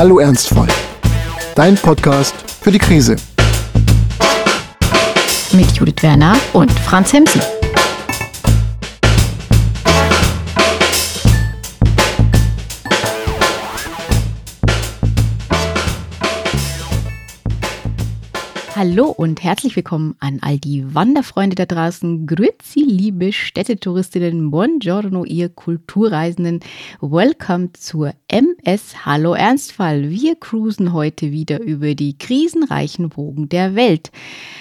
Hallo Ernstfall, dein Podcast für die Krise. Mit Judith Werner und Franz Hemsen. Hallo und herzlich willkommen an all die Wanderfreunde da draußen. Grüezi, liebe Städtetouristinnen. Buongiorno, ihr Kulturreisenden. Welcome zur MS Hallo Ernstfall. Wir cruisen heute wieder über die krisenreichen Wogen der Welt.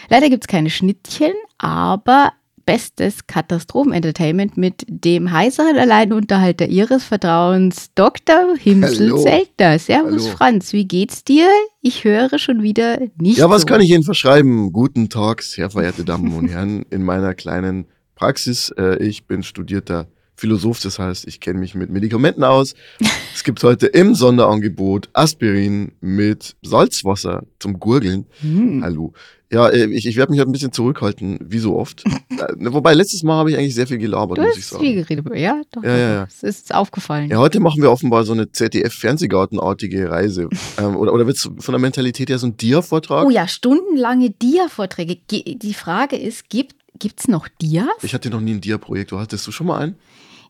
Leider gibt es keine Schnittchen, aber bestes Katastrophenentertainment mit dem heißeren Alleinunterhalter Ihres Vertrauens, Dr. Himsel-Zeltner. Servus Hallo. Franz, wie geht's dir? Ich höre schon wieder nicht. Ja, was so. kann ich Ihnen verschreiben? Guten Tag, sehr verehrte Damen und Herren, in meiner kleinen Praxis. Äh, ich bin studierter Philosoph, das heißt, ich kenne mich mit Medikamenten aus. Es gibt heute im Sonderangebot Aspirin mit Salzwasser zum Gurgeln. Hm. Hallo. Ja, äh, ich, ich werde mich halt ein bisschen zurückhalten, wie so oft. Äh, wobei, letztes Mal habe ich eigentlich sehr viel gelabert, du muss ich sagen. viel geredet, ja, doch. Ja, ja, ja. Es ist aufgefallen. Ja, heute machen wir offenbar so eine ZDF-Fernsehgartenartige Reise. ähm, oder oder wird es von der Mentalität her so ein Dia-Vortrag? Oh ja, stundenlange Dia-Vorträge. Die Frage ist, gibt es noch Dias? Ich hatte noch nie ein Dia-Projektor. Hattest du schon mal einen?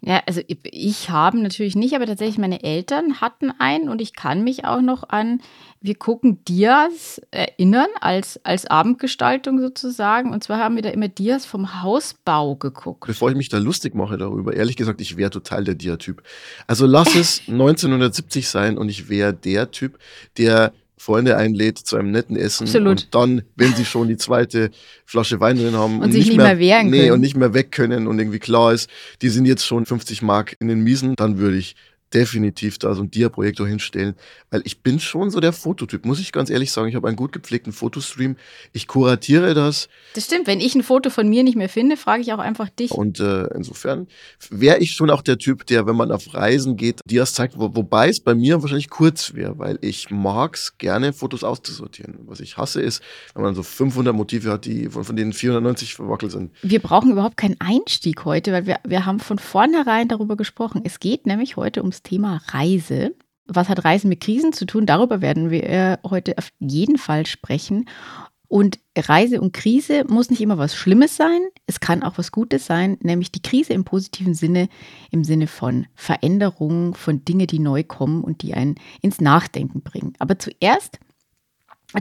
Ja, also ich, ich habe natürlich nicht, aber tatsächlich meine Eltern hatten einen und ich kann mich auch noch an Wir gucken Dias erinnern als, als Abendgestaltung sozusagen. Und zwar haben wir da immer Dias vom Hausbau geguckt. Bevor ich mich da lustig mache darüber, ehrlich gesagt, ich wäre total der Dia-Typ. Also lass es 1970 sein und ich wäre der Typ, der Freunde einlädt zu einem netten Essen Absolut. und dann, wenn sie schon die zweite Flasche Wein drin haben und, und sich nicht mehr, mehr wehren nee, können. und nicht mehr weg können und irgendwie klar ist, die sind jetzt schon 50 Mark in den Miesen, dann würde ich definitiv da so ein Dia-Projektor hinstellen, weil ich bin schon so der Fototyp, muss ich ganz ehrlich sagen. Ich habe einen gut gepflegten Fotostream. Ich kuratiere das. Das stimmt. Wenn ich ein Foto von mir nicht mehr finde, frage ich auch einfach dich. Und äh, insofern wäre ich schon auch der Typ, der, wenn man auf Reisen geht, Dias zeigt, wo, wobei es bei mir wahrscheinlich kurz wäre, weil ich mag es gerne, Fotos auszusortieren. Was ich hasse ist, wenn man so 500 Motive hat, die von, von denen 490 verwackelt sind. Wir brauchen überhaupt keinen Einstieg heute, weil wir, wir haben von vornherein darüber gesprochen. Es geht nämlich heute ums Thema Reise. Was hat Reisen mit Krisen zu tun? Darüber werden wir heute auf jeden Fall sprechen. Und Reise und Krise muss nicht immer was Schlimmes sein, es kann auch was Gutes sein, nämlich die Krise im positiven Sinne, im Sinne von Veränderungen, von Dingen, die neu kommen und die einen ins Nachdenken bringen. Aber zuerst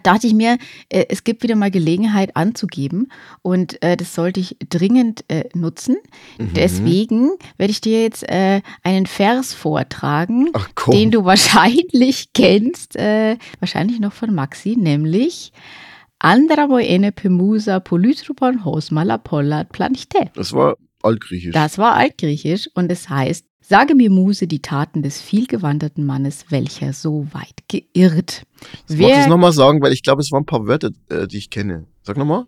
dachte ich mir, äh, es gibt wieder mal Gelegenheit anzugeben und äh, das sollte ich dringend äh, nutzen. Mhm. Deswegen werde ich dir jetzt einen Vers vortragen, Ach, den du wahrscheinlich kennst, wahrscheinlich noch von Maxi, nämlich Andra ene pemusa polytropon hos malapollat planchte. Das war altgriechisch. Das war altgriechisch und es heißt, Sage mir, Muse, die Taten des vielgewanderten Mannes, welcher so weit geirrt. Ich mag das nochmal sagen, weil ich glaube, es waren ein paar Wörter, äh, die ich kenne. Sag nochmal.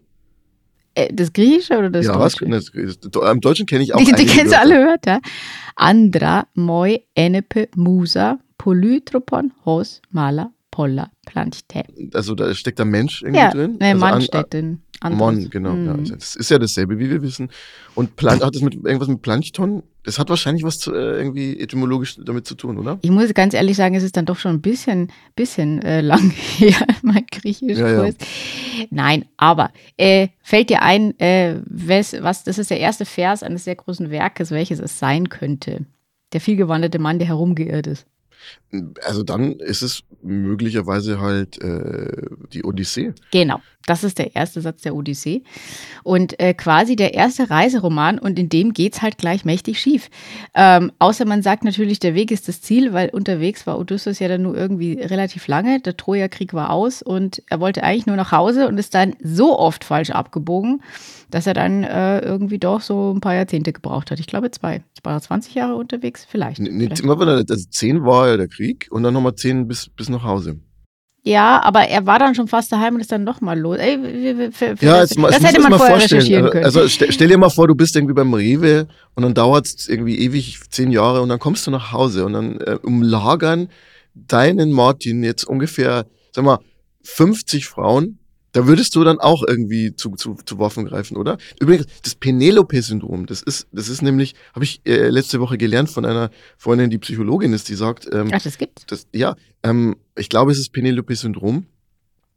Äh, das Griechische oder das ja, Deutsche? Ja, im Deutschen kenne ich auch Die, die kennst du alle Wörter. Andra, moi, enepe, musa, polytropon, hos, mala, polla, planchte. Also da steckt der Mensch irgendwie ja, drin? Nee, also Mann an, steckt drin. Mon, genau. Mhm. Ja, also das ist ja dasselbe, wie wir wissen. Und Plan hat das mit irgendwas mit Plankton? Das hat wahrscheinlich was zu, äh, irgendwie etymologisch damit zu tun, oder? Ich muss ganz ehrlich sagen, es ist dann doch schon ein bisschen, bisschen äh, lang her, mein Griechisch ja, ja. Nein, aber äh, fällt dir ein, äh, was, was, das ist der erste Vers eines sehr großen Werkes, welches es sein könnte? Der vielgewanderte Mann, der herumgeirrt ist. Also dann ist es möglicherweise halt äh, die Odyssee. Genau, das ist der erste Satz der Odyssee. Und äh, quasi der erste Reiseroman und in dem geht es halt gleich mächtig schief. Ähm, außer man sagt natürlich, der Weg ist das Ziel, weil unterwegs war Odysseus ja dann nur irgendwie relativ lange. Der Trojakrieg war aus und er wollte eigentlich nur nach Hause und ist dann so oft falsch abgebogen, dass er dann äh, irgendwie doch so ein paar Jahrzehnte gebraucht hat. Ich glaube zwei. War er 20 Jahre unterwegs? Vielleicht. Nee, vielleicht. Also zehn war ja der Krieg und dann nochmal zehn bis, bis nach Hause. Ja, aber er war dann schon fast daheim und ist dann nochmal los. Ey, ja, das, jetzt, das hätte man vorher recherchieren können. Also stell, stell, dir mal vor, du bist irgendwie beim Rewe und dann dauert es irgendwie ewig zehn Jahre und dann kommst du nach Hause und dann äh, umlagern deinen Martin jetzt ungefähr, sag mal, 50 Frauen Da würdest du dann auch irgendwie zu, zu, zu Waffen greifen, oder? Übrigens, das Penelope-Syndrom, das ist, das ist nämlich, habe ich äh, letzte Woche gelernt von einer Freundin, die Psychologin ist, die sagt, ähm, Ach, das gibt's? das, ja, ähm, ich glaube, es ist Penelope-Syndrom.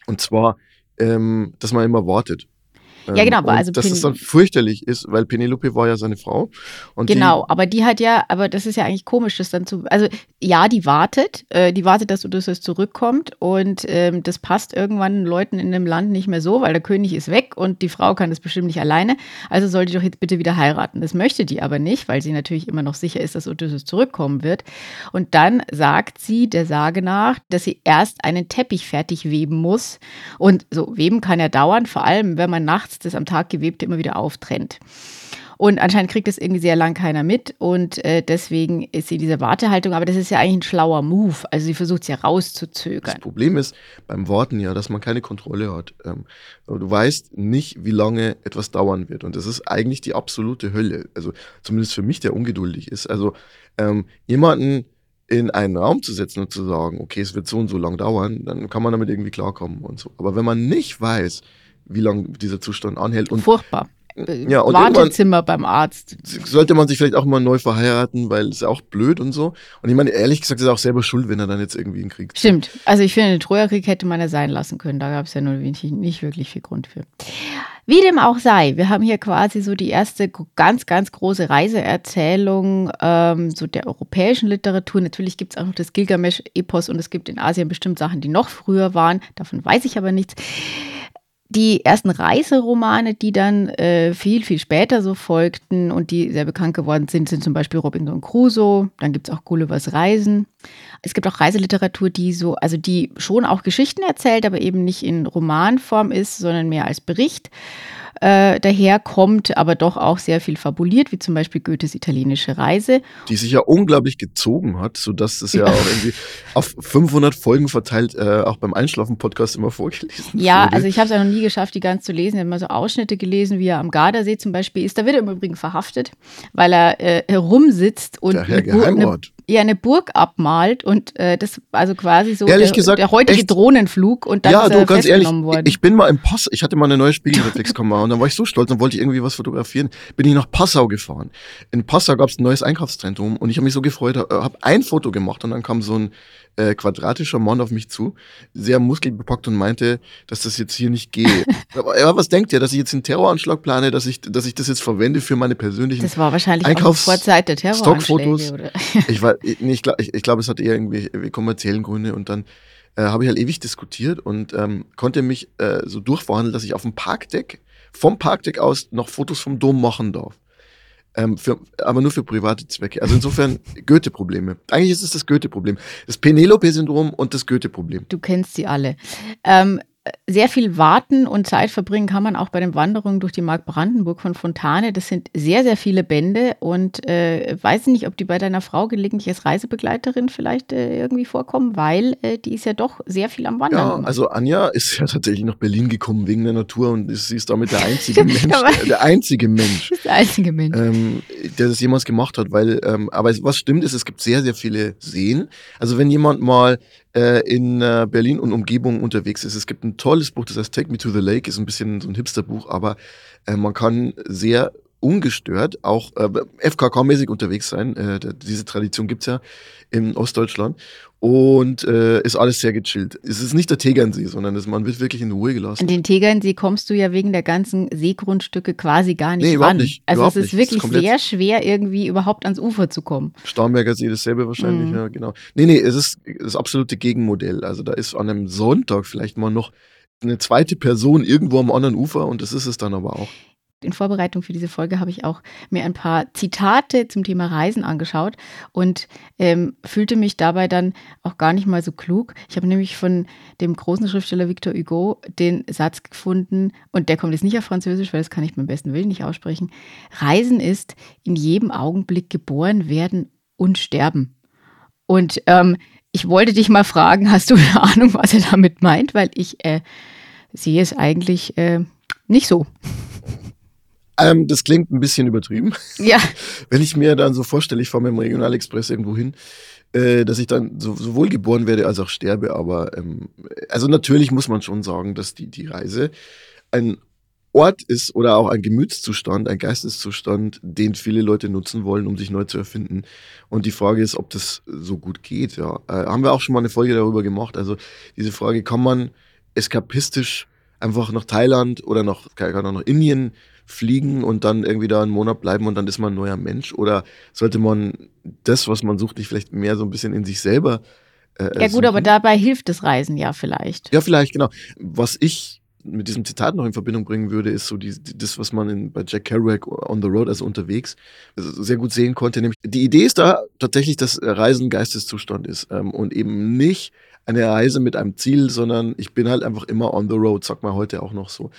Und zwar, ähm, dass man immer wartet. Ähm, Ja, genau, aber also dass Pen- das dann fürchterlich ist, weil Penelope war ja seine Frau. Genau, aber die hat ja, aber das ist ja eigentlich komisch, das dann zu, also ja, die wartet, äh, die wartet, dass Odysseus zurückkommt und ähm, das passt irgendwann Leuten in dem Land nicht mehr so, weil der König ist weg und die Frau kann das bestimmt nicht alleine, also soll die doch jetzt bitte wieder heiraten. Das möchte die aber nicht, weil sie natürlich immer noch sicher ist, dass Odysseus zurückkommen wird. Und dann sagt sie der Sage nach, dass sie erst einen Teppich fertig weben muss und so weben kann ja dauern, vor allem wenn man nachts das am Tag gewebte immer wieder auftrennt. Und anscheinend kriegt das irgendwie sehr lang keiner mit und äh, deswegen ist sie in dieser Wartehaltung. Aber das ist ja eigentlich ein schlauer Move. Also sie versucht es ja Das rauszuzögern. Problem ist beim Warten ja, dass man keine Kontrolle hat. Ähm, du weißt nicht, wie lange etwas dauern wird. Und das ist eigentlich die absolute Hölle. Also zumindest für mich, der ungeduldig ist. Also ähm, jemanden in einen Raum zu setzen und zu sagen, okay, es wird so und so lang dauern, dann kann man damit irgendwie klarkommen und so. Aber wenn man nicht weiß, wie lange dieser Zustand anhält und Furchtbar. Ja, und Wartezimmer beim Arzt. sollte man sich vielleicht auch mal neu verheiraten, weil es ist auch blöd und so. Und ich meine, ehrlich gesagt, ist er auch selber schuld, wenn er dann jetzt irgendwie einen Krieg zieht. Stimmt. Also ich finde, den Trojakrieg hätte man ja sein lassen können. Da gab es ja nur wenig, nicht wirklich viel Grund für. Wie dem auch sei, wir haben hier quasi so die erste ganz, ganz große Reiseerzählung ähm, so der europäischen Literatur. Natürlich gibt es auch noch das Gilgamesch-Epos und es gibt in Asien bestimmt Sachen, die noch früher waren. Davon weiß ich aber nichts. Die ersten Reiseromane, die dann äh, viel, viel später so folgten und die sehr bekannt geworden sind, sind zum Beispiel Robinson Crusoe. Dann gibt es auch Gullivers Reisen. Es gibt auch Reiseliteratur, die so, also die schon auch Geschichten erzählt, aber eben nicht in Romanform ist, sondern mehr als Bericht äh, daherkommt, aber doch auch sehr viel fabuliert, wie zum Beispiel Goethes italienische Reise. die sich ja unglaublich gezogen hat, sodass das ja auch irgendwie auf 500 Folgen verteilt, äh, auch beim Einschlafen-Podcast immer vorgelesen Ja, wurde. also ich habe es ja noch nie geschafft, die ganz zu lesen. Ich habe mal so Ausschnitte gelesen, wie er am Gardasee zum Beispiel ist. Da wird er im Übrigen verhaftet, weil er äh, herumsitzt und Der Herr eine, Bur- eine, Ja, eine Burg abmalt und äh, das also quasi so Ehrlich der, gesagt, der heutige echt? Drohnenflug und dann ja, ist er du, ganz ehrlich, worden. ich bin mal im Pass, ich hatte mal eine neue Spiegelreflexkamera und dann war ich so stolz und wollte ich irgendwie was fotografieren. Bin ich nach Passau gefahren. In Passau gab es ein neues Einkaufszentrum und ich habe mich so gefreut, habe ein Foto gemacht und dann kam so ein äh, quadratischer Mann auf mich zu, sehr muskelbepackt und meinte, dass das jetzt hier nicht geht. Aber ja, was denkt ihr, dass ich jetzt einen Terroranschlag plane, dass ich, dass ich das jetzt verwende für meine persönlichen das war wahrscheinlich Einkaufs- auch vor Zeit der Stockfotos. Terroranschläge. Oder? ich war, ich, nee, ich glaube, ich, ich glaub, es hat eher irgendwie irgendwie kommerziellen Gründe und dann äh, habe ich halt ewig diskutiert und ähm, konnte mich äh, so durchverhandeln, dass ich auf dem Parkdeck, vom Parkdeck aus noch Fotos vom Dom machen darf. Ähm, für, aber nur für private Zwecke. Also insofern Goethe-Probleme. Eigentlich ist es das Goethe-Problem. Das Penelope-Syndrom und das Goethe-Problem. Du kennst sie alle. Ähm, sehr viel warten und Zeit verbringen kann man auch bei den Wanderungen durch die Mark Brandenburg von Fontane. Das sind sehr, sehr viele Bände und äh, weiß nicht, ob die bei deiner Frau gelegentlich als Reisebegleiterin vielleicht äh, irgendwie vorkommen, weil äh, die ist ja doch sehr viel am Wandern. Ja, also Anja ist ja tatsächlich nach Berlin gekommen wegen der Natur und ist, sie ist damit der einzige Mensch, der, einzige Mensch, der einzige Mensch. ähm, der das jemals gemacht hat, weil, ähm, aber es- was stimmt ist, es gibt sehr, sehr viele Seen. Also wenn jemand mal äh, in äh, Berlin und Umgebung unterwegs ist, es gibt ein tolles Buch, das heißt Take Me to the Lake, ist ein bisschen so ein Hipsterbuch, aber äh, man kann sehr ungestört auch äh, FKK-mäßig unterwegs sein. Äh, diese Tradition gibt's ja in Ostdeutschland. Und äh, ist alles sehr gechillt. Es ist nicht der Tegernsee, sondern es, man wird wirklich in Ruhe gelassen. An den Tegernsee kommst du ja wegen der ganzen Seegrundstücke quasi gar nicht Nee, überhaupt ran. nicht, Also überhaupt es ist nicht. Das ist wirklich komplett- sehr schwer, irgendwie überhaupt ans Ufer zu kommen. Starnberger See dasselbe wahrscheinlich, Mhm. ja, genau. Nee, nee, es ist das absolute Gegenmodell. Also da ist an einem Sonntag vielleicht mal noch eine zweite Person irgendwo am anderen Ufer und das ist es dann aber auch. In Vorbereitung für diese Folge habe ich auch mir ein paar Zitate zum Thema Reisen angeschaut und ähm, fühlte mich dabei dann auch gar nicht mal so klug. Ich habe nämlich von dem großen Schriftsteller Victor Hugo den Satz gefunden, und der kommt jetzt nicht auf Französisch, weil das kann ich beim besten Willen nicht aussprechen. Reisen ist in jedem Augenblick geboren werden und sterben. Und ähm, ich wollte dich mal fragen, hast du eine Ahnung, was er damit meint? Weil ich äh, sehe es eigentlich äh, nicht so. Ähm, das klingt ein bisschen übertrieben. Ja. Wenn ich mir dann so vorstelle, ich fahre mit dem Regionalexpress irgendwo hin, äh, dass ich dann so, sowohl geboren werde als auch sterbe. Aber ähm, also natürlich muss man schon sagen, dass die, die Reise ein Ort ist oder auch ein Gemütszustand, ein Geisteszustand, den viele Leute nutzen wollen, um sich neu zu erfinden. Und die Frage ist, ob das so gut geht. Ja. Äh, haben wir auch schon mal eine Folge darüber gemacht. Also diese Frage, kann man eskapistisch einfach nach Thailand oder nach, kann auch nach Indien fliegen und dann irgendwie da einen Monat bleiben und dann ist man ein neuer Mensch? Oder sollte man das, was man sucht, nicht vielleicht mehr so ein bisschen in sich selber äh, Ja gut, suchen? aber dabei hilft das Reisen ja vielleicht. Ja, vielleicht, genau. Was ich mit diesem Zitat noch in Verbindung bringen würde, ist so die, das, was man in, bei Jack Kerouac on the road, also unterwegs, sehr gut sehen konnte. Nämlich die Idee ist da tatsächlich, dass Reisen Geisteszustand ist ähm, und eben nicht eine Reise mit einem Ziel, sondern ich bin halt einfach immer on the road, sagt man heute auch noch so.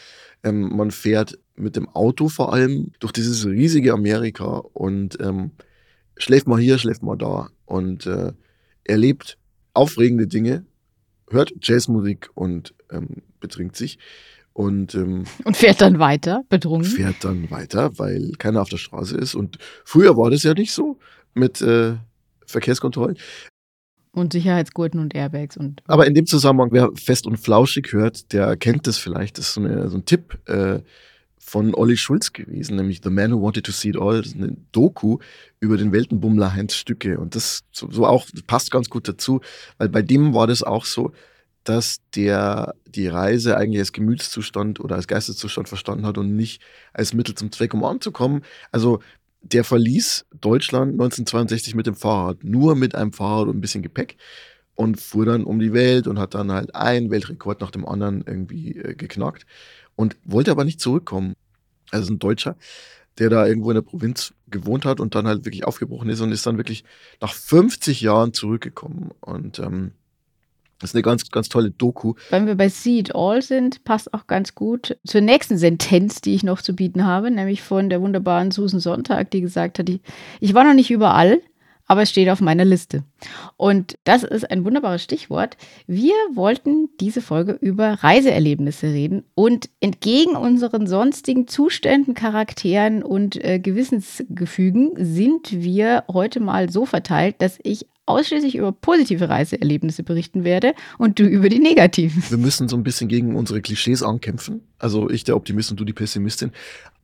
Ähm, man fährt mit dem Auto vor allem durch dieses riesige Amerika und ähm, schläft mal hier, schläft mal da und äh, erlebt aufregende Dinge, hört Jazzmusik und ähm, betrinkt sich. Und, ähm, und fährt dann weiter, betrunken? Fährt dann weiter, weil keiner auf der Straße ist. Und früher war das ja nicht so mit äh, Verkehrskontrollen. Und Sicherheitsgurten und Airbags und. Aber in dem Zusammenhang, wer fest und flauschig hört, der kennt das vielleicht. Das ist so, eine, so ein Tipp äh, von Olli Schulz gewesen, nämlich The Man Who Wanted to See It All. Das ist eine Doku über den Weltenbummler Heinz Stücke. Und das so, so auch passt ganz gut dazu, weil bei dem war das auch so dass der die Reise eigentlich als Gemütszustand oder als Geisteszustand verstanden hat und nicht als Mittel zum Zweck, um anzukommen. Also der verließ Deutschland 1962 mit dem Fahrrad, nur mit einem Fahrrad und ein bisschen Gepäck und fuhr dann um die Welt und hat dann halt einen Weltrekord nach dem anderen irgendwie äh, geknackt und wollte aber nicht zurückkommen. Also ein Deutscher, der da irgendwo in der Provinz gewohnt hat und dann halt wirklich aufgebrochen ist und ist dann wirklich nach 50 Jahren zurückgekommen und ähm, das ist eine ganz, ganz tolle Doku. Wenn wir bei See It All sind, passt auch ganz gut zur nächsten Sentenz, die ich noch zu bieten habe, nämlich von der wunderbaren Susan Sonntag, die gesagt hat, ich war noch nicht überall, aber es steht auf meiner Liste. Und das ist ein wunderbares Stichwort. Wir wollten diese Folge über Reiseerlebnisse reden und entgegen unseren sonstigen Zuständen, Charakteren und äh, Gewissensgefügen sind wir heute mal so verteilt, dass ich ausschließlich über positive Reiseerlebnisse berichten werde und du über die negativen. Wir müssen so ein bisschen gegen unsere Klischees ankämpfen. Also ich der Optimist und du die Pessimistin.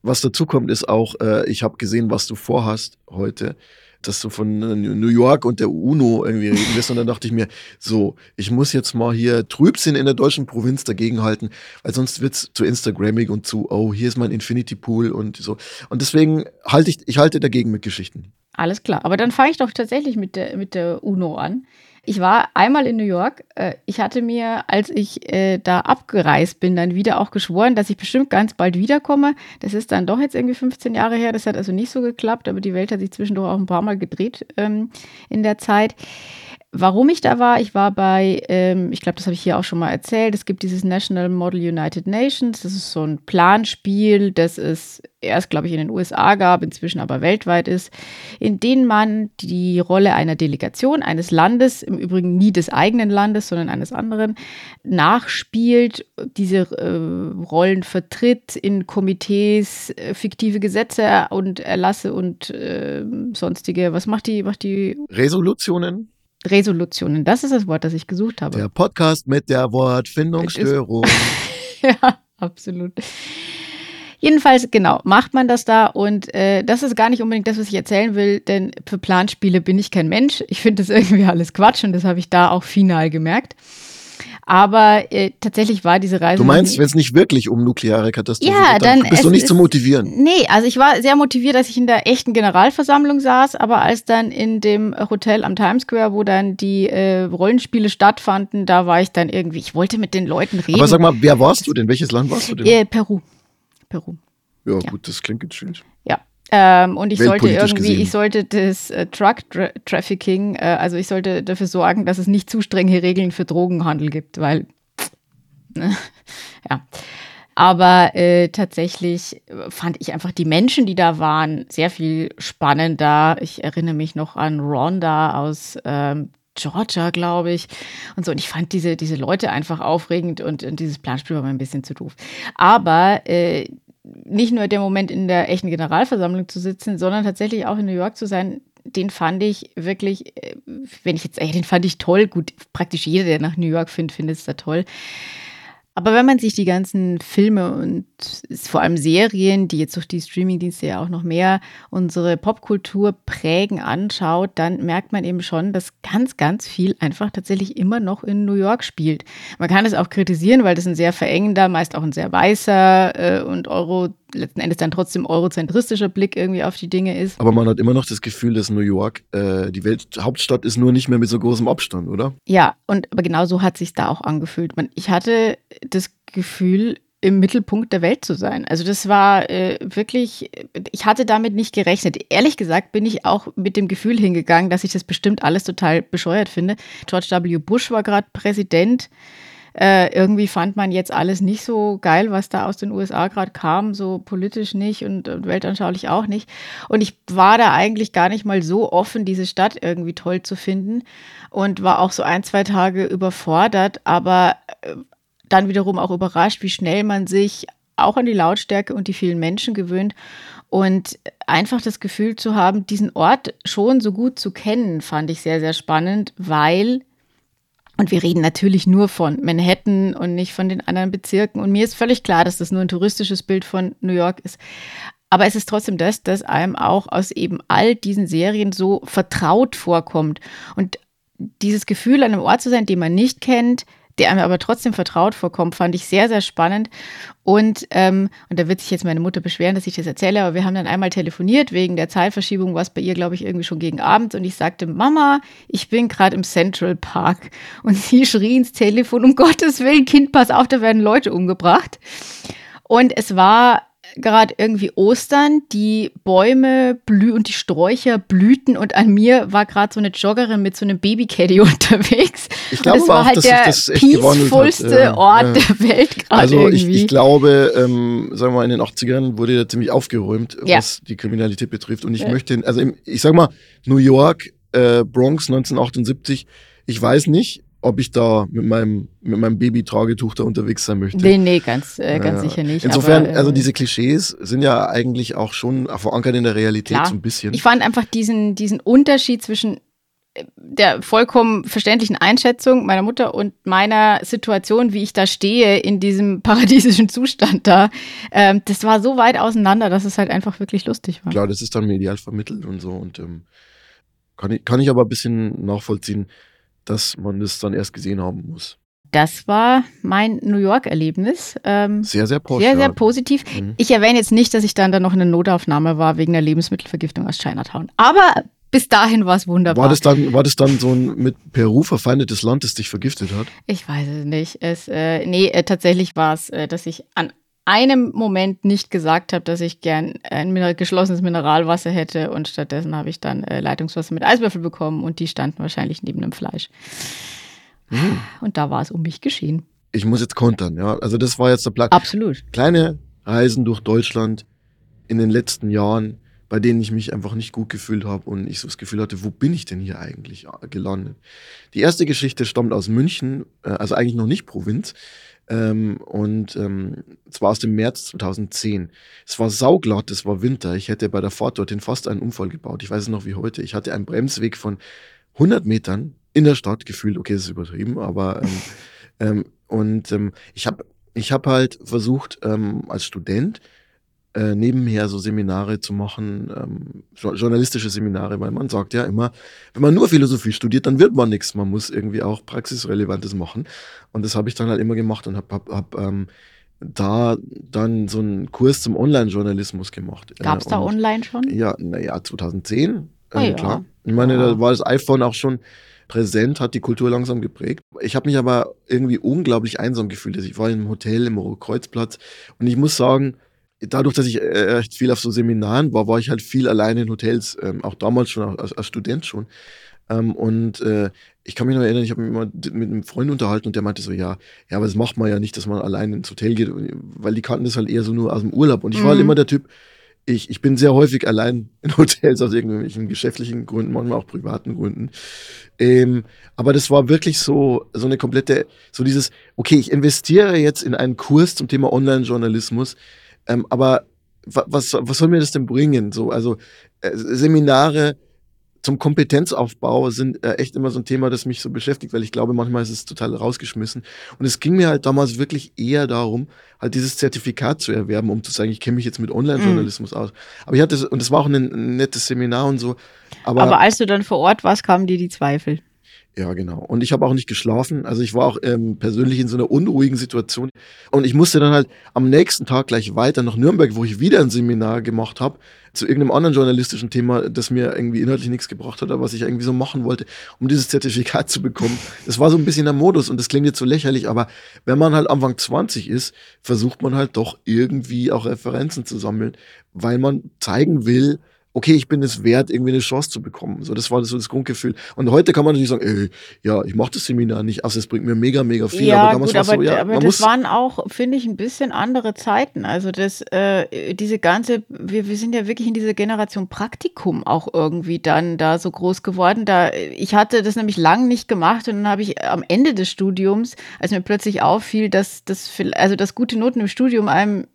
Was dazu kommt, ist auch, äh, ich habe gesehen, was du vorhast heute dass du von äh, New York und der UNO irgendwie reden wirst. Und dann dachte ich mir, so, ich muss jetzt mal hier Trübsinn in der deutschen Provinz dagegenhalten, weil sonst wird es zu Instagrammig und zu, oh, hier ist mein Infinity Pool und so. Und deswegen halte ich, ich halte dagegen mit Geschichten. Alles klar. Aber dann fange ich doch tatsächlich mit der, mit der UNO an. Ich war einmal in New York. Äh, ich hatte mir, als ich äh, da abgereist bin, dann wieder auch geschworen, dass ich bestimmt ganz bald wiederkomme. Das ist dann doch jetzt irgendwie 15 Jahre her. Das hat also nicht so geklappt, aber die Welt hat sich zwischendurch auch ein paar Mal gedreht ähm, in der Zeit. Warum ich da war, ich war bei, ähm, ich glaube, das habe ich hier auch schon mal erzählt, es gibt dieses National Model United Nations, das ist so ein Planspiel, das es erst, glaube ich, in den USA gab, inzwischen aber weltweit ist, in dem man die Rolle einer Delegation eines Landes, im Übrigen nie des eigenen Landes, sondern eines anderen, nachspielt, diese äh, Rollen vertritt in Komitees, äh, fiktive Gesetze und Erlasse und äh, sonstige, was macht die, macht die? Resolutionen? Resolutionen, das ist das Wort, das ich gesucht habe. Der Podcast mit der Wortfindungsstörung. ja, absolut. Jedenfalls, genau, macht man das da und äh, das ist gar nicht unbedingt das, was ich erzählen will, denn für Planspiele bin ich kein Mensch. Ich finde das irgendwie alles Quatsch und das habe ich da auch final gemerkt. Aber äh, tatsächlich war diese Reise. Du meinst, wenn es nicht wirklich um nukleare Katastrophen ja, geht, dann, dann bist du nicht zu motivieren? Nee, also ich war sehr motiviert, dass ich in der echten Generalversammlung saß, aber als dann in dem Hotel am Times Square, wo dann die äh, Rollenspiele stattfanden, da war ich dann irgendwie, ich wollte mit den Leuten reden. Aber sag mal, wer warst du denn? Welches Land warst du denn? Äh, Peru. Peru. Ja, ja, gut, das klingt jetzt Ja, ähm, und ich sollte irgendwie, gesehen. ich sollte das äh, Truck -Tra Trafficking, äh, also ich sollte dafür sorgen, dass es nicht zu strenge Regeln für Drogenhandel gibt, weil, ne, ja. Aber äh, tatsächlich fand ich einfach die Menschen, die da waren, sehr viel spannender. Ich erinnere mich noch an Rhonda aus ähm, Georgia, glaube ich. Und so. Und ich fand diese, diese Leute einfach aufregend und, und dieses Planspiel war mir ein bisschen zu doof. Aber äh, nicht nur der Moment in der echten Generalversammlung zu sitzen, sondern tatsächlich auch in New York zu sein, den fand ich wirklich, äh, wenn ich jetzt, den fand ich toll. Gut, praktisch jeder, der nach New York findet, findet es da toll. Aber wenn man sich die ganzen Filme und vor allem Serien, die jetzt durch die Streamingdienste ja auch noch mehr unsere Popkultur prägen, anschaut, dann merkt man eben schon, dass ganz, ganz viel einfach tatsächlich immer noch in New York spielt. Man kann es auch kritisieren, weil das ein sehr verengender, meist auch ein sehr weißer äh, und Euro letzten Endes dann trotzdem eurozentristischer Blick irgendwie auf die Dinge ist. Aber man hat immer noch das Gefühl, dass New York äh, die Welthauptstadt ist, nur nicht mehr mit so großem Abstand, oder? Ja, und aber genau so hat sich da auch angefühlt. Man, ich hatte das Gefühl, im Mittelpunkt der Welt zu sein. Also das war äh, wirklich, ich hatte damit nicht gerechnet. Ehrlich gesagt bin ich auch mit dem Gefühl hingegangen, dass ich das bestimmt alles total bescheuert finde. George W. Bush war gerade Präsident. Äh, irgendwie fand man jetzt alles nicht so geil, was da aus den USA gerade kam, so politisch nicht und, und, weltanschaulich auch nicht. Und ich war da eigentlich gar nicht mal so offen, diese Stadt irgendwie toll zu finden und war auch so ein, zwei Tage überfordert, aber äh, dann wiederum auch überrascht, wie schnell man sich auch an die Lautstärke und die vielen Menschen gewöhnt. Und einfach das Gefühl zu haben, diesen Ort schon so gut zu kennen, fand ich sehr, sehr spannend, weil und wir reden natürlich nur von Manhattan und nicht von den anderen Bezirken. Und mir ist völlig klar, dass das nur ein touristisches Bild von New York ist. Aber es ist trotzdem das, dass einem auch aus eben all diesen Serien so vertraut vorkommt. Und dieses Gefühl, an einem Ort zu sein, den man nicht kennt, der mir aber trotzdem vertraut vorkommt, fand ich sehr, sehr spannend. Und, ähm, und da wird sich jetzt meine Mutter beschweren, dass ich das erzähle, aber wir haben dann einmal telefoniert wegen der Zeitverschiebung, was bei ihr, glaube ich, irgendwie schon gegen Abend. Und ich sagte, Mama, ich bin gerade im Central Park. Und sie schrie ins Telefon, um Gottes Willen, Kind, pass auf, da werden Leute umgebracht. Und es war gerade irgendwie Ostern, die Bäume blühen und die Sträucher blühten und an mir war gerade so eine Joggerin mit so einem Babycaddy unterwegs. Ich glaube war auch, halt dass der das peacefulste ja, Ort ja. der Welt gerade Also ich, ich glaube, ähm, sagen wir mal, in den 80ern wurde da ziemlich aufgeräumt, Ja. was die Kriminalität betrifft. Und ich möchte, also im, ich sag mal, New York, äh, Bronx 1978, ich weiß nicht, ob ich da mit meinem, mit meinem Baby-Tragetuch da unterwegs sein möchte. nee, nee, ganz, äh, ganz Ja. sicher nicht. Insofern, aber, äh, also diese Klischees sind ja eigentlich auch schon verankert in der Realität Klar. so ein bisschen. Ich fand einfach diesen, diesen Unterschied zwischen äh, der vollkommen verständlichen Einschätzung meiner Mutter und meiner Situation, wie ich da stehe in diesem paradiesischen Zustand da, ähm, das war so weit auseinander, dass es halt einfach wirklich lustig war. Klar, das ist dann medial vermittelt und so. Und ähm, kann, ich, kann ich aber ein bisschen nachvollziehen, dass man das dann erst gesehen haben muss. Das war mein New York-Erlebnis. Ähm, Sehr, sehr posch. sehr, sehr positiv. Mhm. Ich erwähne jetzt nicht, dass ich dann da noch in einer Notaufnahme war wegen einer Lebensmittelvergiftung aus Chinatown. Aber bis dahin war es wunderbar. War das, dann, war das dann so ein mit Peru verfeindetes Land, das dich vergiftet hat? Ich weiß es nicht. Es, äh, nee, äh, tatsächlich war es, äh, dass ich an einem Moment nicht gesagt habe, dass ich gern ein Mineral geschlossenes Mineralwasser hätte und stattdessen habe ich dann äh, Leitungswasser mit Eiswürfel bekommen und die standen wahrscheinlich neben dem Fleisch. Mhm. Und da war es um mich geschehen. Ich muss jetzt kontern, ja. Also das war jetzt der Plan. Absolut. Kleine Reisen durch Deutschland in den letzten Jahren, bei denen ich mich einfach nicht gut gefühlt habe und ich so das Gefühl hatte, wo bin ich denn hier eigentlich äh, gelandet? Die erste Geschichte stammt aus München, äh, also eigentlich noch nicht Provinz. Ähm, und ähm, zwar aus dem März 2010. Es war sauglatt, es war Winter. Ich hätte bei der Fahrt dorthin fast einen Unfall gebaut. Ich weiß es noch wie heute. Ich hatte einen Bremsweg von 100 Metern in der Stadt gefühlt. Okay, das ist übertrieben, aber ähm, ähm, und ähm, ich habe ich hab halt versucht, ähm, als Student äh, nebenher so Seminare zu machen, ähm, jo- journalistische Seminare, weil man sagt ja immer, wenn man nur Philosophie studiert, dann wird man nichts. Man muss irgendwie auch Praxisrelevantes machen. Und das habe ich dann halt immer gemacht und habe hab, hab, ähm, da dann so einen Kurs zum Online-Journalismus gemacht. Gab es Äh, da online schon? ja, naja, 2010, Ah äh, ja. klar. Ich meine, Ja. da war das iPhone auch schon präsent, hat die Kultur langsam geprägt. Ich habe mich aber irgendwie unglaublich einsam gefühlt. Also ich war im Hotel im Kreuzplatz und ich muss sagen, dadurch, dass ich äh, echt viel auf so Seminaren war, war ich halt viel alleine in Hotels, ähm, auch damals schon, als, als Student schon. Ähm, und äh, ich kann mich noch erinnern, ich habe mich immer mit einem Freund unterhalten und der meinte so, ja, ja, aber das macht man ja nicht, dass man allein ins Hotel geht, weil die kannten das halt eher so nur aus dem Urlaub. Und ich war halt Mhm. immer der Typ, ich, ich bin sehr häufig allein in Hotels aus irgendwelchen geschäftlichen Gründen, manchmal auch privaten Gründen. Ähm, aber das war wirklich so, so eine komplette, so dieses, okay, ich investiere jetzt in einen Kurs zum Thema Online-Journalismus. Ähm, aber was, was soll mir das denn bringen? So, also äh, Seminare zum Kompetenzaufbau sind äh, echt immer so ein Thema, das mich so beschäftigt, weil ich glaube, manchmal ist es total rausgeschmissen. Und es ging mir halt damals wirklich eher darum, halt dieses Zertifikat zu erwerben, um zu sagen, ich kenne mich jetzt mit Online-Journalismus mm. aus. Aber ich hatte, und es war auch ein, ein, nettes Seminar und so. Aber, aber als du dann vor Ort warst, kamen dir die Zweifel. Ja, genau. Und ich habe auch nicht geschlafen. Also ich war auch ähm, persönlich in so einer unruhigen Situation. Und ich musste dann halt am nächsten Tag gleich weiter nach Nürnberg, wo ich wieder ein Seminar gemacht habe, zu irgendeinem anderen journalistischen Thema, das mir irgendwie inhaltlich nichts gebracht hat, aber was ich irgendwie so machen wollte, um dieses Zertifikat zu bekommen. Das war so ein bisschen der Modus und das klingt jetzt so lächerlich, aber wenn man halt Anfang 20 ist, versucht man halt doch irgendwie auch Referenzen zu sammeln, weil man zeigen will, okay, ich bin es wert, irgendwie eine Chance zu bekommen. So, das war so das Grundgefühl. Und heute kann man natürlich sagen, ey, ja, ich mache das Seminar nicht, also es bringt mir mega, mega viel. Ja, aber damals gut, aber, so, ja, aber das waren auch, finde ich, ein bisschen andere Zeiten. Also das, äh, diese ganze, wir, wir sind ja wirklich in dieser Generation Praktikum auch irgendwie dann da so groß geworden. Da, ich hatte das nämlich lang nicht gemacht und dann habe ich am Ende des Studiums, als mir plötzlich auffiel, dass das, also dass gute Noten im Studium einem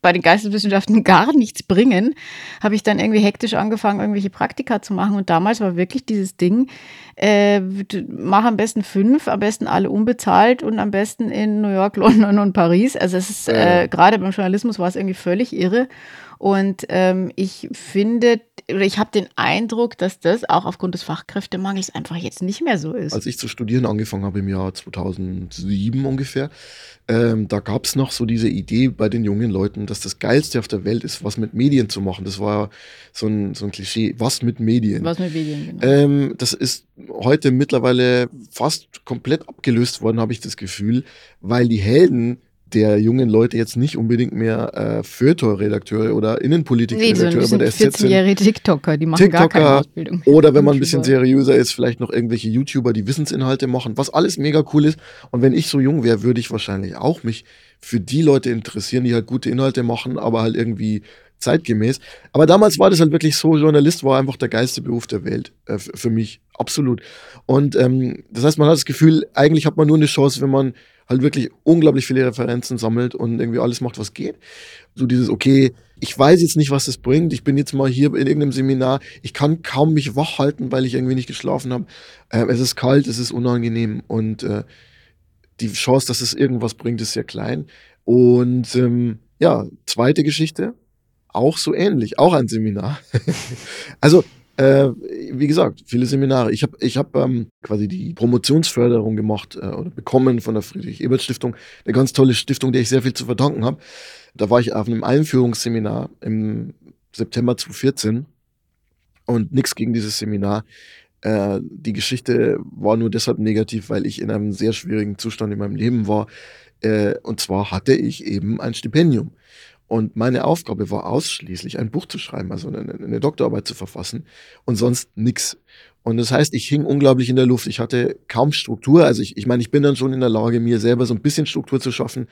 bei den Geisteswissenschaften gar nichts bringen, habe ich dann irgendwie hektisch angefangen, irgendwelche Praktika zu machen. Und damals war wirklich dieses Ding, äh, mach am besten fünf, am besten alle unbezahlt und am besten in New York, London und Paris. Also es ist äh, gerade beim Journalismus war es irgendwie völlig irre. Und ähm, ich finde, oder ich habe den Eindruck, dass das auch aufgrund des Fachkräftemangels einfach jetzt nicht mehr so ist. Als ich zu studieren angefangen habe im Jahr 2007 ungefähr, ähm, da gab es noch so diese Idee bei den jungen Leuten, dass das Geilste auf der Welt ist, was mit Medien zu machen. Das war so ein, so ein Klischee. Was mit Medien? Was mit Medien, genau. Ähm, das ist heute mittlerweile fast komplett abgelöst worden, habe ich das Gefühl, weil die Helden der jungen Leute jetzt nicht unbedingt mehr äh, Feuilleton-Redakteure oder Innenpolitik-Redakteure nee, so bei 14-jährige TikToker, die machen TikToker, gar keine Ausbildung. Oder wenn man ein bisschen seriöser ist, vielleicht noch irgendwelche YouTuber, die Wissensinhalte machen, was alles mega cool ist. Und wenn ich so jung wäre, würde ich wahrscheinlich auch mich für die Leute interessieren, die halt gute Inhalte machen, aber halt irgendwie zeitgemäß. Aber damals war das halt wirklich so, Journalist war einfach der geilste Beruf der Welt, äh, für mich, absolut. Und ähm, das heißt, man hat das Gefühl, eigentlich hat man nur eine Chance, wenn man halt wirklich unglaublich viele Referenzen sammelt und irgendwie alles macht, was geht. So dieses, okay, ich weiß jetzt nicht, was das bringt. Ich bin jetzt mal hier in irgendeinem Seminar. Ich kann kaum mich wach halten, weil ich irgendwie nicht geschlafen habe. Äh, es ist kalt, es ist unangenehm und äh, die Chance, dass es irgendwas bringt, ist sehr klein. Und ähm, ja, zweite Geschichte, auch so ähnlich, auch ein Seminar. also äh, wie gesagt, viele Seminare. Ich habe ich hab, ähm, quasi die Promotionsförderung gemacht äh, oder bekommen von der Friedrich-Ebert-Stiftung. Eine ganz tolle Stiftung, der ich sehr viel zu verdanken habe. Da war ich auf einem Einführungsseminar im September 2014 und nichts gegen dieses Seminar. Äh, die Geschichte war nur deshalb negativ, weil ich in einem sehr schwierigen Zustand in meinem Leben war. Äh, und zwar hatte ich eben ein Stipendium. Und meine Aufgabe war ausschließlich, ein Buch zu schreiben, also eine, eine Doktorarbeit zu verfassen und sonst nichts. Und das heißt, ich hing unglaublich in der Luft. Ich hatte kaum Struktur. Also ich, ich meine, ich bin dann schon in der Lage, mir selber so ein bisschen Struktur zu schaffen.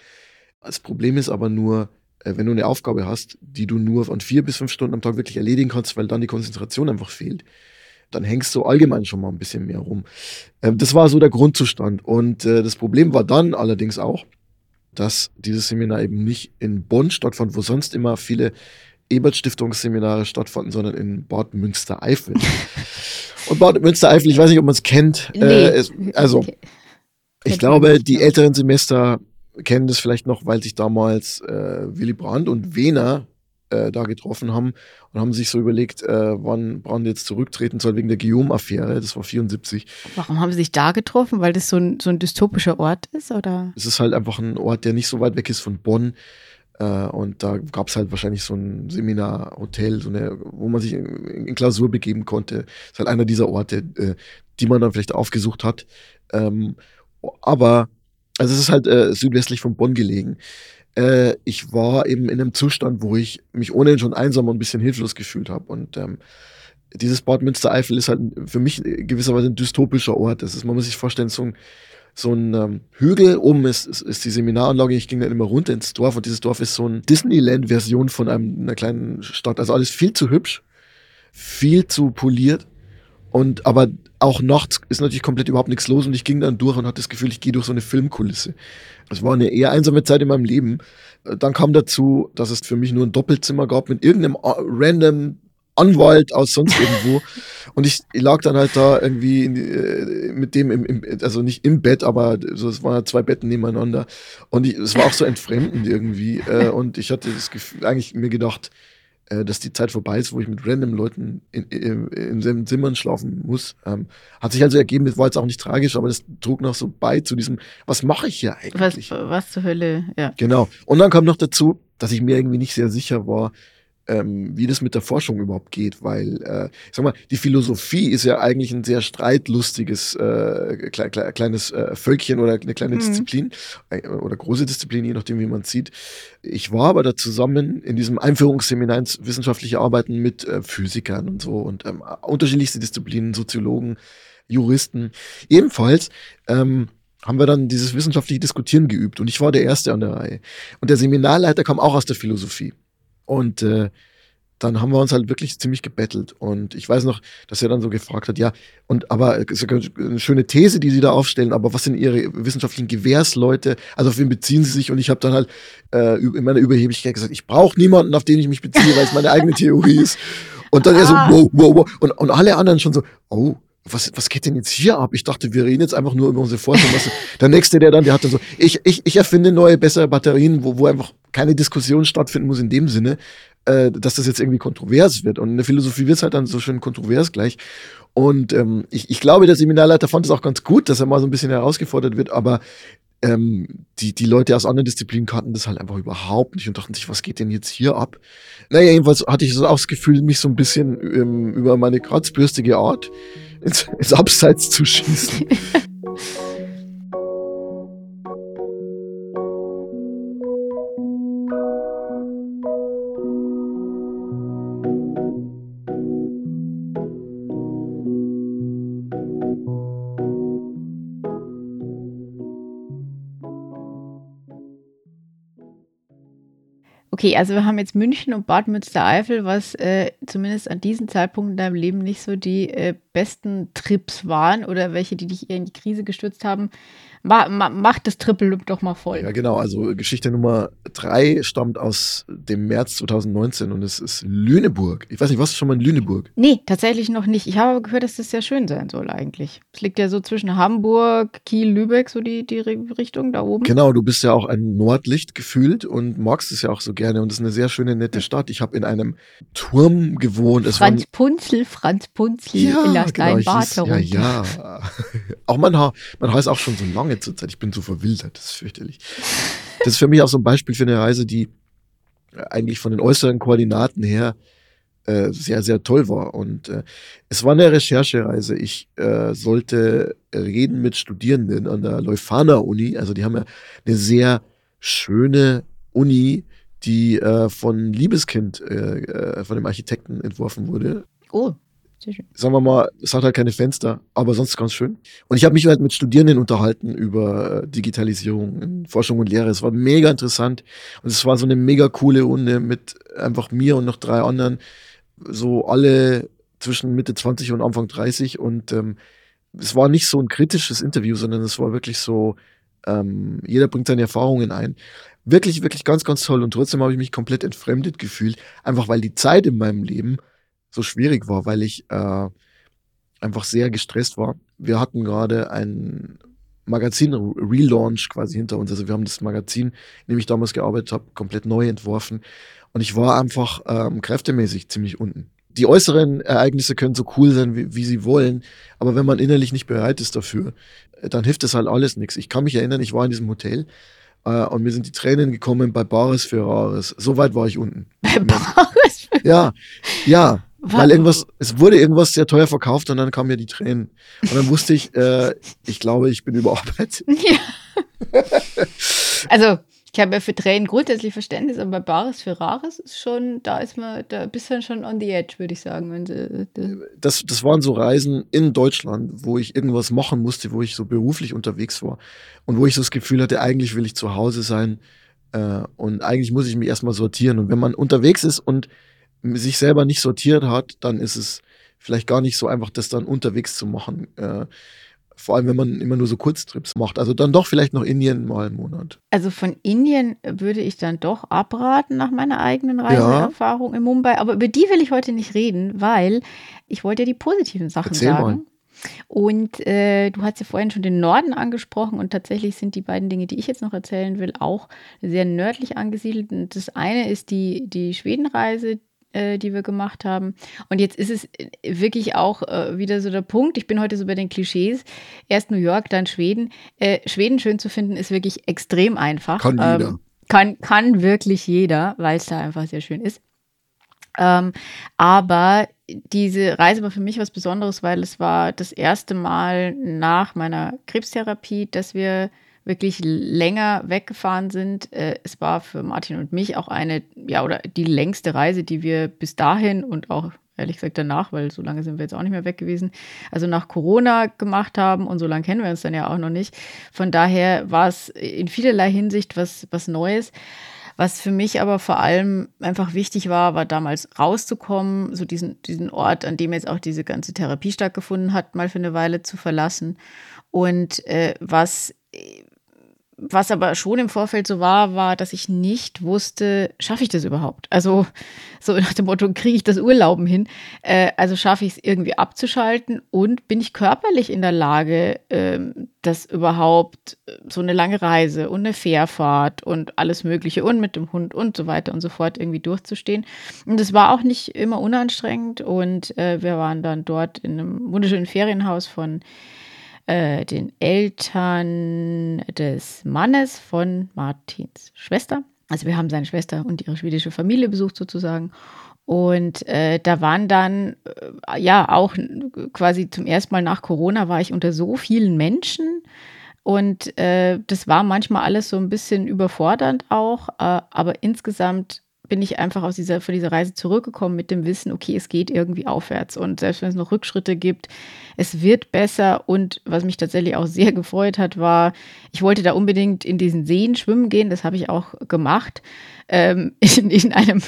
Das Problem ist aber nur, äh, wenn du eine Aufgabe hast, die du nur von vier bis fünf Stunden am Tag wirklich erledigen kannst, weil dann die Konzentration einfach fehlt, dann hängst du allgemein schon mal ein bisschen mehr rum. Ähm, das war so der Grundzustand. Und äh, das Problem war dann allerdings auch, dass dieses Seminar eben nicht in Bonn stattfand, wo sonst immer viele Ebert-Stiftungsseminare stattfanden, sondern in Bad Münstereifel. Und Bad Münstereifel, ich weiß nicht, ob man es kennt. Nee. Äh, also, okay. ich glaube, die älteren Semester kennen das vielleicht noch, weil sich damals äh, Willy Brandt und Wehner äh, da getroffen haben und haben sich so überlegt, äh, wann Brand jetzt zurücktreten soll wegen der Guillaume-Affäre. Das war 74. Warum haben sie sich da getroffen? Weil das so ein, so ein dystopischer Ort ist? Oder? Es ist halt einfach ein Ort, der nicht so weit weg ist von Bonn. Äh, und da gab es halt wahrscheinlich so ein Seminarhotel, so eine, wo man sich in, in Klausur begeben konnte. Das ist halt einer dieser Orte, äh, die man dann vielleicht aufgesucht hat. Ähm, aber also es ist halt äh, südwestlich von Bonn gelegen äh, ich war eben in einem Zustand, wo ich mich ohnehin schon einsam und ein bisschen hilflos gefühlt habe. Und ähm, dieses Bad Münstereifel ist halt für mich gewisserweise ein dystopischer Ort. Das ist, man muss sich vorstellen, so ein, so ein ähm, Hügel, oben ist, ist, ist, die Seminaranlage, ich ging dann immer runter ins Dorf und dieses Dorf ist so eine Disneyland-Version von einem, einer kleinen Stadt. Also alles viel zu hübsch, viel zu poliert Und aber auch nachts ist natürlich komplett überhaupt nichts los und ich ging dann durch und hatte das Gefühl, ich gehe durch so eine Filmkulisse. Es war eine eher einsame Zeit in meinem Leben. Dann kam dazu, dass es für mich nur ein Doppelzimmer gab mit irgendeinem äh, random Anwalt aus sonst irgendwo. Und ich, lag dann halt da irgendwie in, äh, mit dem, im, im, also nicht im Bett, aber so, es waren zwei Betten nebeneinander. Und es war auch so entfremdend irgendwie. Äh, und ich hatte das Gefühl, eigentlich mir gedacht, äh, dass die Zeit vorbei ist, wo ich mit random Leuten in, in, Zimmern schlafen muss. Ähm, hat sich also ergeben, das war jetzt auch nicht tragisch, aber das trug noch so bei zu diesem, was mache ich hier eigentlich? Was, was zur Hölle, ja. Genau. Und dann kam noch dazu, dass ich mir irgendwie nicht sehr sicher war, ähm, wie das mit der Forschung überhaupt geht, weil, äh, ich sag mal, die Philosophie ist ja eigentlich ein sehr streitlustiges äh, kle kle kleines äh, Völkchen oder eine kleine mhm. Disziplin äh, oder große Disziplin, je nachdem, wie man sieht. Ich war aber da zusammen in diesem Einführungsseminar ins wissenschaftliche Arbeiten mit äh, Physikern und so und ähm, unterschiedlichste Disziplinen, Soziologen, Juristen. Ebenfalls ähm, haben wir dann dieses wissenschaftliche Diskutieren geübt und ich war der Erste an der Reihe. Und der Seminarleiter kam auch aus der Philosophie. Und äh, dann haben wir uns halt wirklich ziemlich gebettelt. Und ich weiß noch, dass er dann so gefragt hat, ja, und aber es ist eine schöne These, die Sie da aufstellen, aber was sind Ihre wissenschaftlichen Gewährsleute? Also auf wen beziehen Sie sich? Und ich habe dann halt äh, in meiner Überheblichkeit gesagt, ich brauche niemanden, auf den ich mich beziehe, weil es meine eigene Theorie ist. Und dann ah. er so, ah. wow, wow, wow. Und, und alle anderen schon so, oh, was, was geht denn jetzt hier ab? Ich dachte, wir reden jetzt einfach nur über unsere Forschung. Was, der nächste, der dann, der hat dann so, ich, ich, ich erfinde neue, bessere Batterien, wo, wo einfach keine Diskussion stattfinden muss in dem Sinne, äh, dass das jetzt irgendwie kontrovers wird. Und in der Philosophie wird es halt dann so schön kontrovers gleich. Und ähm, ich, ich glaube, der Seminarleiter fand es auch ganz gut, dass er mal so ein bisschen herausgefordert wird, aber ähm, die, die Leute aus anderen Disziplinen kannten das halt einfach überhaupt nicht und dachten sich, was geht denn jetzt hier ab? Naja, jedenfalls hatte ich so auch das Gefühl, mich so ein bisschen ähm, über meine kratzbürstige Art ins, ins Abseits zu schießen. Okay, also wir haben jetzt München und Bad Münstereifel, was äh, zumindest an diesem Zeitpunkt in deinem Leben nicht so die äh, besten Trips waren oder welche, die dich eher in die Krise gestürzt haben. Ma, ma, mach das Triple doch mal voll. Ja, genau. Also Geschichte Nummer drei stammt aus dem März 2019 und es ist Lüneburg. Ich weiß nicht, was ist schon mal in Lüneburg? Nee, tatsächlich noch nicht. Ich habe gehört, dass das sehr schön sein soll eigentlich. Es liegt ja so zwischen Hamburg, Kiel, Lübeck, so die, die Richtung da oben. Genau, du bist ja auch ein Nordlicht gefühlt und magst es ja auch so gerne und es ist eine sehr schöne, nette Stadt. Ich habe in einem Turm gewohnt. Es Franz Punzel, Franz Punzel ja, in der kleinen genau, Bad Ja, ja. auch man, man heißt auch schon so lange Zeit zurzeit. Ich bin so verwildert, das ist fürchterlich. Das ist für mich auch so ein Beispiel für eine Reise, die eigentlich von den äußeren Koordinaten her äh, sehr, sehr toll war. Und äh, es war eine Recherchereise. Ich äh, sollte reden mit Studierenden an der Leuphana Uni. Also die haben ja eine sehr schöne Uni, die äh, von Liebeskind, äh, äh, von dem Architekten entworfen wurde. Oh. Sagen wir mal, es hat halt keine Fenster, aber sonst ganz schön. Und ich habe mich halt mit Studierenden unterhalten über äh, Digitalisierung, Forschung und Lehre. Es war mega interessant und es war so eine mega coole Runde mit einfach mir und noch drei anderen, so alle zwischen Mitte 20 und Anfang 30 und ähm, es war nicht so ein kritisches Interview, sondern es war wirklich so, ähm, jeder bringt seine Erfahrungen ein. Wirklich, wirklich ganz, ganz toll und trotzdem habe ich mich komplett entfremdet gefühlt, einfach weil die Zeit in meinem Leben so schwierig war, weil ich äh, einfach sehr gestresst war. Wir hatten gerade ein Magazin-Relaunch quasi hinter uns. Also wir haben das Magazin, in dem ich damals gearbeitet habe, komplett neu entworfen. Und ich war einfach ähm, kräftemäßig ziemlich unten. Die äußeren Ereignisse können so cool sein, wie, wie sie wollen, aber wenn man innerlich nicht bereit ist dafür, dann hilft das halt alles nichts. Ich kann mich erinnern, ich war in diesem Hotel äh, und mir sind die Tränen gekommen bei Bares für Rares. So weit war ich unten. Bei Bares? Ja, ja. Weil irgendwas, es wurde irgendwas sehr teuer verkauft und dann kamen mir die Tränen. Und dann wusste ich, äh, ich glaube, ich bin überarbeitet. Ja. also, ich habe ja für Tränen grundsätzlich Verständnis, aber bei Bares für Rares ist schon, da ist man, da bist du schon on the edge, würde ich sagen. Wenn sie, das, das waren so Reisen in Deutschland, wo ich irgendwas machen musste, wo ich so beruflich unterwegs war und wo ich so das Gefühl hatte, eigentlich will ich zu Hause sein äh, und eigentlich muss ich mich erstmal sortieren. Und wenn man unterwegs ist und sich selber nicht sortiert hat, dann ist es vielleicht gar nicht so einfach, das dann unterwegs zu machen. Äh, vor allem, wenn man immer nur so Kurztrips macht. Also dann doch vielleicht noch Indien mal im Monat. Also von Indien würde ich dann doch abraten nach meiner eigenen Reiseerfahrung ja. in Mumbai. Aber über die will ich heute nicht reden, weil ich wollte ja die positiven Sachen Erzähl sagen. Mal. Und äh, du hast ja vorhin schon den Norden angesprochen und tatsächlich sind die beiden Dinge, die ich jetzt noch erzählen will, auch sehr nördlich angesiedelt. Und das eine ist die, die Schwedenreise, äh, die wir gemacht haben. Und jetzt ist es äh, wirklich auch äh, wieder so der Punkt. Ich bin heute so bei den Klischees. Erst New York, dann Schweden. Äh, Schweden schön zu finden ist wirklich extrem einfach. Kann jeder. Ähm, kann, kann wirklich jeder, weil es da einfach sehr schön ist. Ähm, aber diese Reise war für mich was Besonderes, weil es war das erste Mal nach meiner Krebstherapie, dass wir wirklich länger weggefahren sind. Äh, es war für Martin und mich auch eine, ja, oder die längste Reise, die wir bis dahin und auch ehrlich gesagt danach, weil so lange sind wir jetzt auch nicht mehr weg gewesen, also nach Corona gemacht haben und so lange kennen wir uns dann ja auch noch nicht. Von daher war es in vielerlei Hinsicht was, was Neues. Was für mich aber vor allem einfach wichtig war, war damals rauszukommen, so diesen, diesen Ort, an dem jetzt auch diese ganze Therapie stattgefunden hat, mal für eine Weile zu verlassen. Und äh, was was aber schon im Vorfeld so war, war, dass ich nicht wusste, schaffe ich das überhaupt? Also so nach dem Motto, kriege ich das Urlauben hin? Äh, also schaffe ich es irgendwie abzuschalten und bin ich körperlich in der Lage, äh, das überhaupt äh, so eine lange Reise und eine Fährfahrt und alles Mögliche und mit dem Hund und so weiter und so fort irgendwie durchzustehen. Und es war auch nicht immer unanstrengend und äh, wir waren dann dort in einem wunderschönen Ferienhaus von äh, den Eltern des Mannes von Martins Schwester. Also wir haben seine Schwester und ihre schwedische Familie besucht sozusagen. Und äh, da waren dann, äh, ja, auch quasi zum ersten Mal nach Corona war ich unter so vielen Menschen. Und äh, das war manchmal alles so ein bisschen überfordernd auch. Äh, aber insgesamt bin ich einfach aus dieser, von dieser Reise zurückgekommen mit dem Wissen, okay, es geht irgendwie aufwärts. Und selbst wenn es noch Rückschritte gibt, es wird besser. Und was mich tatsächlich auch sehr gefreut hat, war, ich wollte da unbedingt in diesen Seen schwimmen gehen. Das habe ich auch gemacht ähm, in, in, einem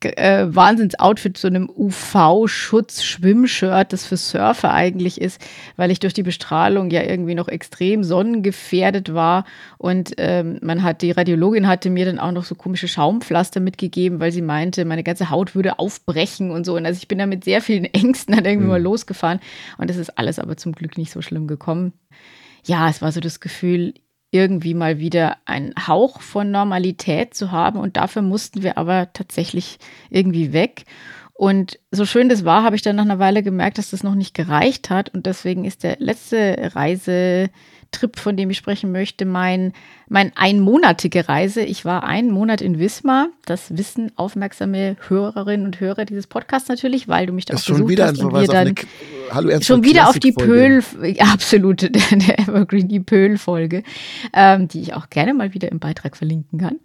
äh, Wahnsinnsoutfit, so einem UV-Schutz-Schwimmshirt, das für Surfer eigentlich ist, weil ich durch die Bestrahlung ja irgendwie noch extrem sonnengefährdet war. Und ähm, man hat, die Radiologin hatte mir dann auch noch so komische Schaumpflaster mitgegeben, weil sie meinte, meine ganze Haut würde aufbrechen und so. Und also ich bin da mit sehr vielen Ängsten dann irgendwie mhm. mal losgefahren. Und es ist alles aber zum Glück nicht so schlimm gekommen ja, es war so das Gefühl, irgendwie mal wieder einen Hauch von Normalität zu haben. Und dafür mussten wir aber tatsächlich irgendwie weg. Und so schön das war, habe ich dann nach einer Weile gemerkt, dass das noch nicht gereicht hat. Und deswegen ist der letzte Reisetrip, von dem ich sprechen möchte, mein, mein einmonatige Reise. Ich war einen Monat in Wismar. Das wissen aufmerksame Hörerinnen und Hörer dieses Podcasts natürlich, weil du mich da auch schon wieder hast. Und wir dann eine, Hallo, schon wieder auf die Pöhl, ja, absolut, der Evergreen, die Pöhl-Folge, ähm, die ich auch gerne mal wieder im Beitrag verlinken kann.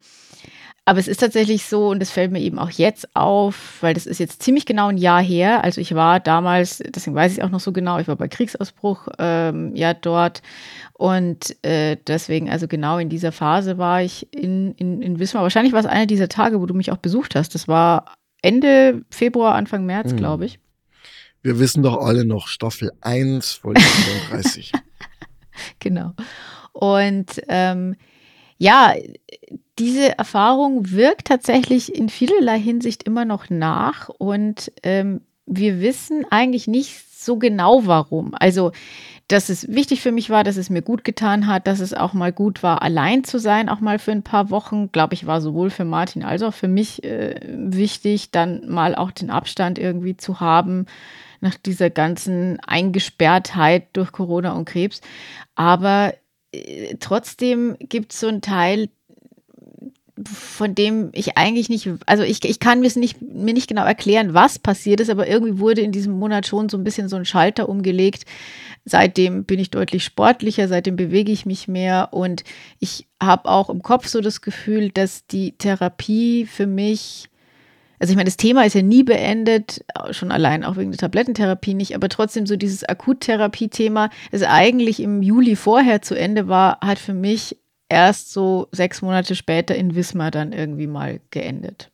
Aber es ist tatsächlich so, und das fällt mir eben auch jetzt auf, weil das ist jetzt ziemlich genau ein Jahr her. Also ich war damals, deswegen weiß ich auch noch so genau, ich war bei Kriegsausbruch ähm, ja dort. Und äh, deswegen, also genau in dieser Phase war ich in, in, in Wismar. Wahrscheinlich war es einer dieser Tage, wo du mich auch besucht hast. Das war Ende Februar, Anfang März, mhm. glaube ich. Wir wissen doch alle noch Staffel 1, Folge 34. genau. Und ähm, ja, diese Erfahrung wirkt tatsächlich in vielerlei Hinsicht immer noch nach und ähm, wir wissen eigentlich nicht so genau warum. Also, dass es wichtig für mich war, dass es mir gut getan hat, dass es auch mal gut war, allein zu sein, auch mal für ein paar Wochen, glaube ich, war sowohl für Martin als auch für mich äh, wichtig, dann mal auch den Abstand irgendwie zu haben nach dieser ganzen Eingesperrtheit durch Corona und Krebs. Aber trotzdem gibt es so einen Teil, von dem ich eigentlich nicht, also ich, ich kann mir nicht, mir nicht genau erklären, was passiert ist, aber irgendwie wurde in diesem Monat schon so ein bisschen so ein Schalter umgelegt. Seitdem bin ich deutlich sportlicher, seitdem bewege ich mich mehr und ich habe auch im Kopf so das Gefühl, dass die Therapie für mich, also ich meine, das Thema ist ja nie beendet, schon allein auch wegen der Tablettentherapie nicht, aber trotzdem so dieses Akuttherapie-Thema, das eigentlich im Juli vorher zu Ende war, hat für mich erst so sechs Monate später in Wismar dann irgendwie mal geendet.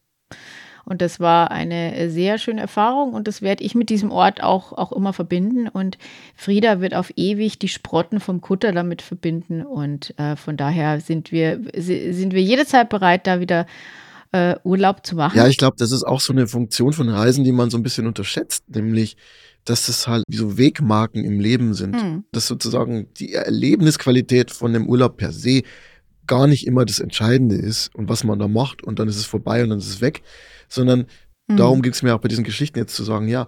Und das war eine sehr schöne Erfahrung und das werde ich mit diesem Ort auch, auch immer verbinden. Und Frieda wird auf ewig die Sprotten vom Kutter damit verbinden. Und äh, von daher sind wir, sind wir jederzeit bereit, da wieder äh, Urlaub zu machen. Ja, ich glaube, das ist auch so eine Funktion von Reisen, die man so ein bisschen unterschätzt, nämlich dass es halt wie so Wegmarken im Leben sind. Hm. Dass sozusagen die Erlebnisqualität von dem Urlaub per se gar nicht immer das Entscheidende ist und was man da macht und dann ist es vorbei und dann ist es weg, sondern hm. darum ging es mir auch bei diesen Geschichten jetzt zu sagen, ja,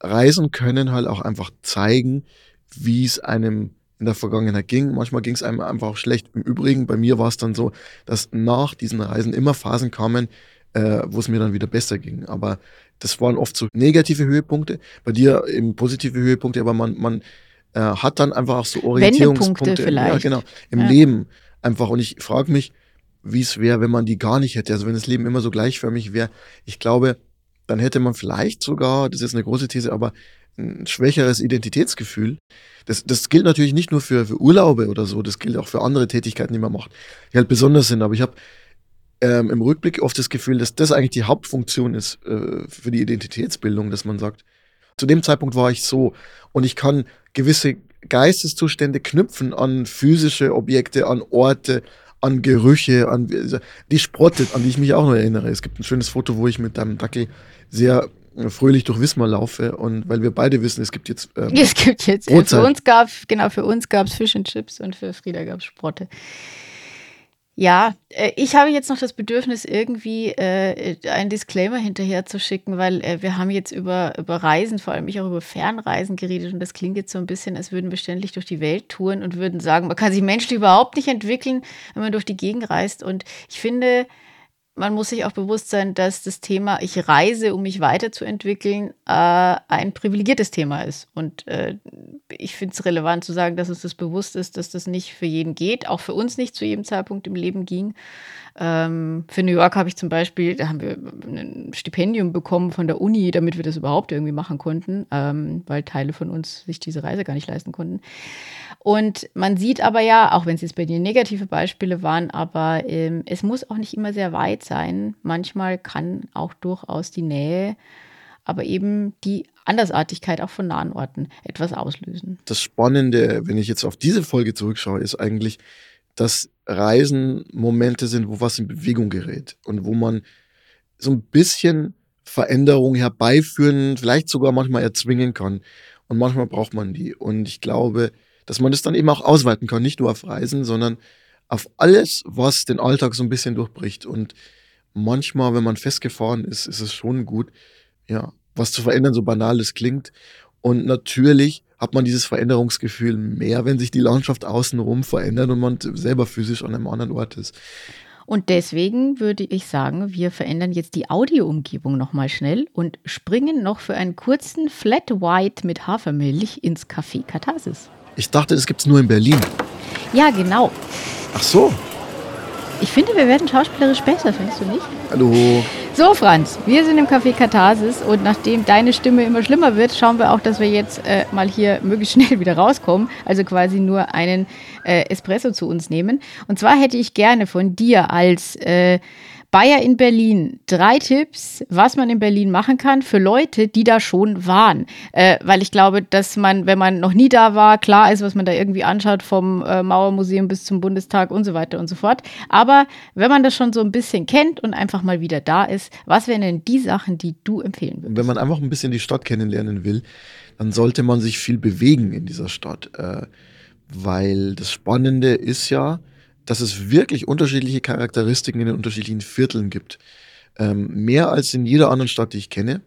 Reisen können halt auch einfach zeigen, wie es einem in der Vergangenheit ging. Manchmal ging es einem einfach auch schlecht. Im Übrigen, bei mir war es dann so, dass nach diesen Reisen immer Phasen kamen, äh, wo es mir dann wieder besser ging. Aber das waren oft so negative Höhepunkte, bei dir eben positive Höhepunkte, aber man, man äh, hat dann einfach auch so Orientierungspunkte vielleicht. Ja, genau, im ja. Leben einfach. Und ich frage mich, wie es wäre, wenn man die gar nicht hätte. Also wenn das Leben immer so gleichförmig wäre. Ich glaube, dann hätte man vielleicht sogar, das ist eine große These, aber ein schwächeres Identitätsgefühl. Das, das gilt natürlich nicht nur für, für Urlaube oder so, das gilt auch für andere Tätigkeiten, die man macht, die halt besonders sind. Aber ich habe ähm, im Rückblick oft das Gefühl, dass das eigentlich die Hauptfunktion ist äh, für die Identitätsbildung, dass man sagt, zu dem Zeitpunkt war ich so und ich kann gewisse Geisteszustände knüpfen an physische Objekte, an Orte, an Gerüche, an die Sprotte, an die ich mich auch noch erinnere. Es gibt ein schönes Foto, wo ich mit einem Dackel sehr fröhlich durch Wismar laufe und weil wir beide wissen, es gibt jetzt ähm, es gibt jetzt Brotzeit. für uns gab genau für uns gab es Fish and Chips und für Frieda gab es Sprotte. Ja, äh, ich habe jetzt noch das Bedürfnis, irgendwie äh, einen Disclaimer hinterher zu schicken, weil äh, wir haben jetzt über, über Reisen, vor allem ich auch über Fernreisen geredet und das klingt jetzt so ein bisschen, als würden wir ständig durch die Welt touren und würden sagen, man kann sich menschlich überhaupt nicht entwickeln, wenn man durch die Gegend reist. Und ich finde, man muss sich auch bewusst sein, dass das Thema, ich reise, um mich weiterzuentwickeln, äh, ein privilegiertes Thema ist. Und äh, ich finde es relevant zu sagen, dass uns das bewusst ist, dass das nicht für jeden geht, auch für uns nicht zu jedem Zeitpunkt im Leben ging. Ähm, für New York habe ich zum Beispiel, da haben wir ein Stipendium bekommen von der Uni, damit wir das überhaupt irgendwie machen konnten, ähm, weil Teile von uns sich diese Reise gar nicht leisten konnten. Und man sieht aber ja, auch wenn es jetzt bei dir negative Beispiele waren, aber ähm, es muss auch nicht immer sehr weit sein. Manchmal kann auch durchaus die Nähe, aber eben die Andersartigkeit auch von nahen Orten etwas auslösen. Das Spannende, wenn ich jetzt auf diese Folge zurückschaue, ist eigentlich, dass Reisen Momente sind, wo was in Bewegung gerät und wo man so ein bisschen Veränderung herbeiführen, vielleicht sogar manchmal erzwingen kann. Und manchmal braucht man die. Und ich glaube, dass man das dann eben auch ausweiten kann, nicht nur auf Reisen, sondern auf alles, was den Alltag so ein bisschen durchbricht. Und manchmal, wenn man festgefahren ist, ist es schon gut, ja, was zu verändern, so banal es klingt. Und natürlich hat man dieses Veränderungsgefühl mehr, wenn sich die Landschaft außenrum verändert und man selber physisch an einem anderen Ort ist. Und deswegen würde ich sagen, wir verändern jetzt die Audioumgebung nochmal schnell und springen noch für einen kurzen Flat White mit Hafermilch ins Café Katharsis. Ich dachte, das gibt es nur in Berlin. Ja, genau. Ach so. Ich finde, wir werden schauspielerisch besser, findest du nicht? Hallo. So, Franz, wir sind im Café Katharsis und nachdem deine Stimme immer schlimmer wird, schauen wir auch, dass wir jetzt äh, mal hier möglichst schnell wieder rauskommen. Also quasi nur einen äh, Espresso zu uns nehmen. Und zwar hätte ich gerne von dir als äh, Bayer in Berlin. Drei Tipps, was man in Berlin machen kann für Leute, die da schon waren. Äh, weil ich glaube, dass man, wenn man noch nie da war, klar ist, was man da irgendwie anschaut, vom äh, Mauermuseum bis zum Bundestag und so weiter und so fort. Aber wenn man das schon so ein bisschen kennt und einfach mal wieder da ist, was wären denn die Sachen, die du empfehlen würdest? Wenn man einfach ein bisschen die Stadt kennenlernen will, dann sollte man sich viel bewegen in dieser Stadt. Äh, weil das Spannende ist ja, dass es wirklich unterschiedliche Charakteristiken in den unterschiedlichen Vierteln gibt. Ähm, mehr als in jeder anderen Stadt, die ich kenne.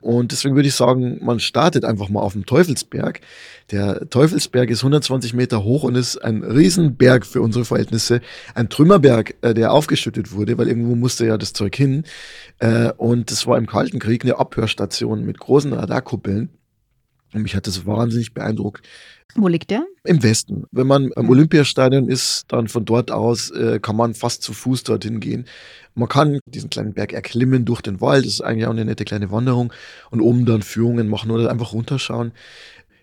Und deswegen würde ich sagen, man startet einfach mal auf dem Teufelsberg. Der Teufelsberg ist 120 Meter hoch und ist ein Riesenberg für unsere Verhältnisse. Ein Trümmerberg, äh, der aufgeschüttet wurde, weil irgendwo musste ja das Zeug hin. Äh, und das war im Kalten Krieg eine Abhörstation mit großen Radarkuppeln. Und mich hat das wahnsinnig beeindruckt, wo liegt der? Im Westen. Wenn man am Olympiastadion ist, dann von dort aus äh, kann man fast zu Fuß dorthin gehen. Man kann diesen kleinen Berg erklimmen durch den Wald. Das ist eigentlich auch eine nette kleine Wanderung. Und oben dann Führungen machen oder einfach runterschauen.